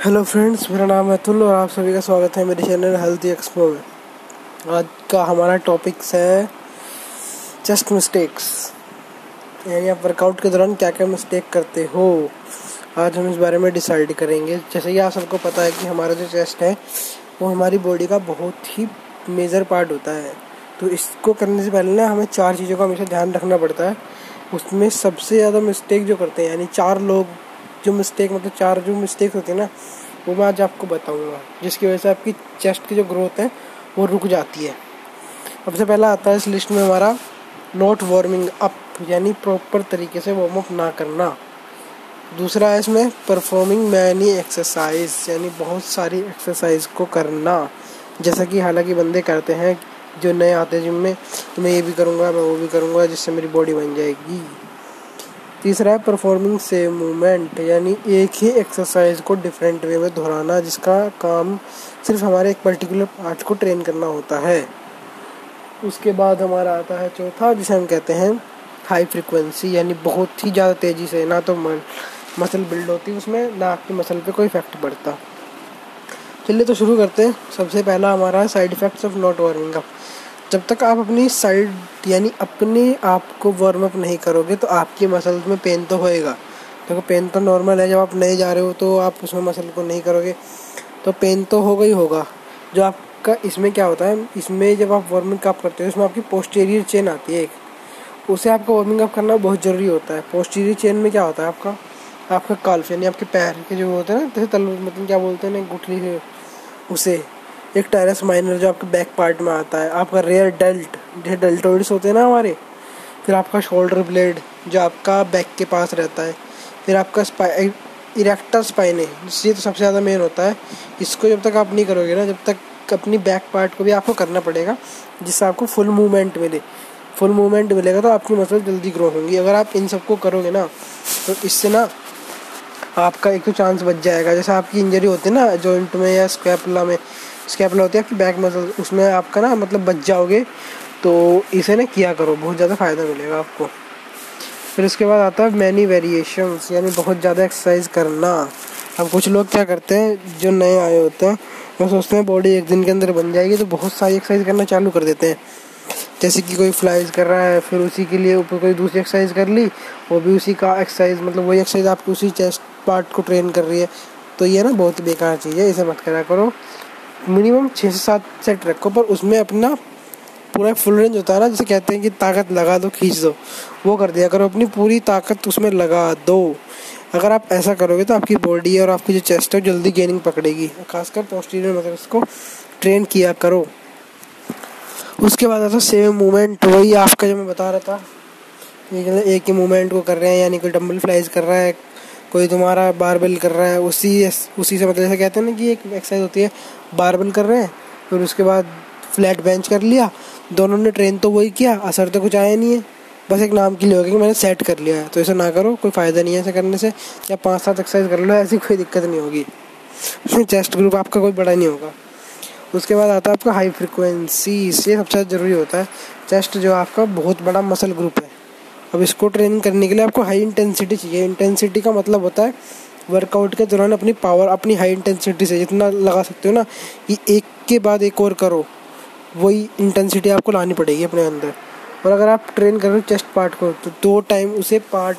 Hello friends मेरा नाम है अतुल और आप सभी का स्वागत है मेरे चैनल हेल्थी एक्सपो में। आज का हमारा टॉपिक्स है चेस्ट मिस्टेक्स यानी आप वर्कआउट के दौरान क्या क्या मिस्टेक करते हो। आज हम इस बारे में डिसाइड करेंगे। जैसे कि आप सबको पता है कि हमारा जो चेस्ट है, वो हमारी बॉडी का बहुत ही मेजर पार्ट होता है। तो इसको करने से पहले ना हमें चार चीज़ों का हमेशा ध्यान रखना पड़ता है। उसमें सबसे ज़्यादा मिस्टेक जो करते हैं, यानी चार लोग जो मिस्टेक मतलब चार जो मिस्टेक होती है ना, वो मैं आज आपको बताऊँगा, जिसकी वजह से आपकी चेस्ट की जो ग्रोथ है, वो रुक जाती है। सबसे पहला आता है इस लिस्ट में हमारा नॉट वार्मिंग अप यानी प्रॉपर तरीके से वार्म अप ना करना। दूसरा है इसमें परफॉर्मिंग मैनी एक्सरसाइज यानी बहुत सारी एक्सरसाइज को करना। जैसा कि हालाँकि बंदे करते हैं, जो नए आते हैं जिम में तो मैं ये भी करूँगा, मैं वो भी करूँगा, जिससे मेरी बॉडी बन जाएगी। तीसरा है परफॉर्मिंग सेम मूवमेंट यानी एक ही एक्सरसाइज को डिफरेंट वे में दोहराना, जिसका काम सिर्फ़ हमारे एक पर्टिकुलर पार्ट को ट्रेन करना होता है। उसके बाद हमारा आता है चौथा, जिसे हम कहते हैं हाई फ्रिक्वेंसी यानी बहुत ही ज़्यादा तेज़ी से, ना तो मसल बिल्ड होती, उसमें ना आपकी मसल पे कोई इफ़ेक्ट पड़ता। चलिए तो शुरू करते हैं। सबसे पहला हमारा side effects of not warming up जब तक आप अपनी साइड यानी अपने आप को वार्म अप नहीं करोगे तो आपकी मसल में पेन तो होएगा। देखो तो पेन तो नॉर्मल है, जब आप नए जा रहे हो तो आप उसमें मसल को नहीं करोगे। तो पेन तो होगा ही होगा। जो आपका, इसमें क्या होता है, इसमें जब आप वार्मिंग अप करते हो इसमें आपकी पोस्टेरियर चेन आती है एक। उसे आपको वार्मिंग अप करना बहुत ज़रूरी होता है। पोस्टेरियर चेन में क्या होता है आपका? आपका काल्फ यानी आपके पैर के जो होते हैं ना, जैसे तल मतलब क्या बोलते हैं ना गुठली से उसे एक टेरेस माइनर जो आपके बैक पार्ट में आता है, आपका रेयर डेल्ट जो डेल्टोइड्स होते हैं ना हमारे, फिर आपका शोल्डर ब्लेड जो आपका बैक के पास रहता है, फिर आपका इरेक्टर स्पाइन है जिससे तो सबसे ज़्यादा मेन होता है। इसको जब तक आप नहीं करोगे ना, जब तक अपनी बैक पार्ट को भी आपको करना पड़ेगा, जिससे आपको फुल मूवमेंट मिले। फुल मूवमेंट मिलेगा तो आपकी मसल जल्दी ग्रो होंगी। अगर आप इन सबको करोगे ना तो इससे ना आपका एक तो चांस बच जाएगा। जैसे आपकी इंजरी होती है ना जॉइंट में या स्कैपुला में स्कैपुला होती है आपकी बैक मसल उसमें आपका ना मतलब बच जाओगे तो इसे ना किया करो, बहुत ज़्यादा फ़ायदा मिलेगा आपको। फिर उसके बाद आता है मैनी वेरिएशंस यानी बहुत ज़्यादा एक्सरसाइज करना। अब कुछ लोग क्या करते हैं, जो नए आए होते हैं, वो सोचते हैं बॉडी एक दिन के अंदर बन जाएगी तो बहुत सारी एक्सरसाइज करना चालू कर देते हैं। जैसे कि कोई फ्लाइज कर रहा है, फिर उसी के लिए ऊपर कोई दूसरी एक्सरसाइज कर ली, वो भी उसी का एक्सरसाइज मतलब वही एक्सरसाइज आपकी उसी चेस्ट पार्ट को ट्रेन कर रही है। तो ये ना बहुत बेकार चीज़ है, इसे मत करा करो। मिनिमम छः से सात सेट रखो, पर उसमें अपना पूरा फुल रेंज होता है ना जैसे कहते हैं कि ताकत लगा दो, खींच दो। वो कर दिया। करो अपनी पूरी ताकत उसमें लगा दो, अगर आप ऐसा करोगे तो आपकी बॉडी और आपकी जो चेस्ट है जल्दी गेनिंग पकड़ेगी। खासकर पोस्टीरियर मतलब उसको ट्रेन किया करो। उसके बाद आता सेम मूवमेंट वही आपका जो मैं बता रहा था, एक ही मूवमेंट को कर रहे हैं, यानी कोई डम्बल फ्लाइज कर रहा है कोई तुम्हारा बारबेल कर रहा है, उसी उसी से मतलब जैसे कहते हैं ना कि एक एक्सरसाइज होती है बारबेल कर रहे हैं, फिर उसके बाद फ्लैट बेंच कर लिया, दोनों ने ट्रेन तो वही किया, असर तो कुछ आया नहीं है, बस एक नाम के लिए हो गया कि मैंने सेट कर लिया है तो ऐसा ना करो, कोई फ़ायदा नहीं है ऐसा करने से, या पाँच सात एक्सरसाइज कर लो, ऐसी कोई दिक्कत नहीं होगी। चेस्ट ग्रुप आपका कोई बड़ा नहीं होगा। उसके बाद आता है आपका हाई फ्रिक्वेंसी ये सबसे ज़रूरी होता है चेस्ट जो आपका बहुत बड़ा मसल ग्रुप है। अब इसको ट्रेनिंग करने के लिए आपको हाई इंटेंसिटी चाहिए। इंटेंसिटी का मतलब होता है वर्कआउट के दौरान अपनी पावर अपनी हाई इंटेंसिटी से जितना लगा सकते हो ना कि एक के बाद एक और करो, वही इंटेंसिटी आपको लानी पड़ेगी अपने अंदर। और अगर आप ट्रेन कर रहे हो चेस्ट पार्ट को तो दो टाइम उसे पार्ट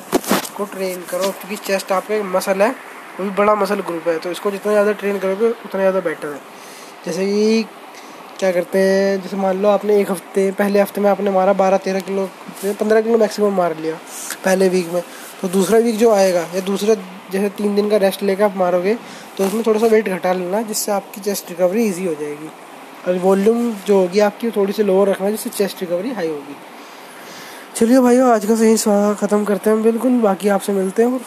को ट्रेन करो, क्योंकि चेस्ट आपका एक मसल है, वो भी बड़ा मसल ग्रुप है तो इसको जितना ज़्यादा ट्रेन करोगे, उतना ज़्यादा बेटर है। जैसे कि क्या करते हैं, जैसे मान लो आपने एक हफ़्ते, पहले हफ़्ते में आपने मारा बारह तेरह किलो पंद्रह किलो मैक्सिमम मार लिया पहले वीक में। तो दूसरा वीक जो आएगा या दूसरा जैसे तीन दिन का रेस्ट लेकर आप मारोगे तो उसमें थोड़ा सा वेट घटा लेना, जिससे आपकी चेस्ट रिकवरी ईजी हो जाएगी। और वॉल्यूम जो होगी आपकी थोड़ी सी लोअर रखना, जिससे चेस्ट रिकवरी हाई होगी। चलिए भाइयों, आज का सही ख़त्म करते हैं बिल्कुल, बाकी आपसे मिलते हैं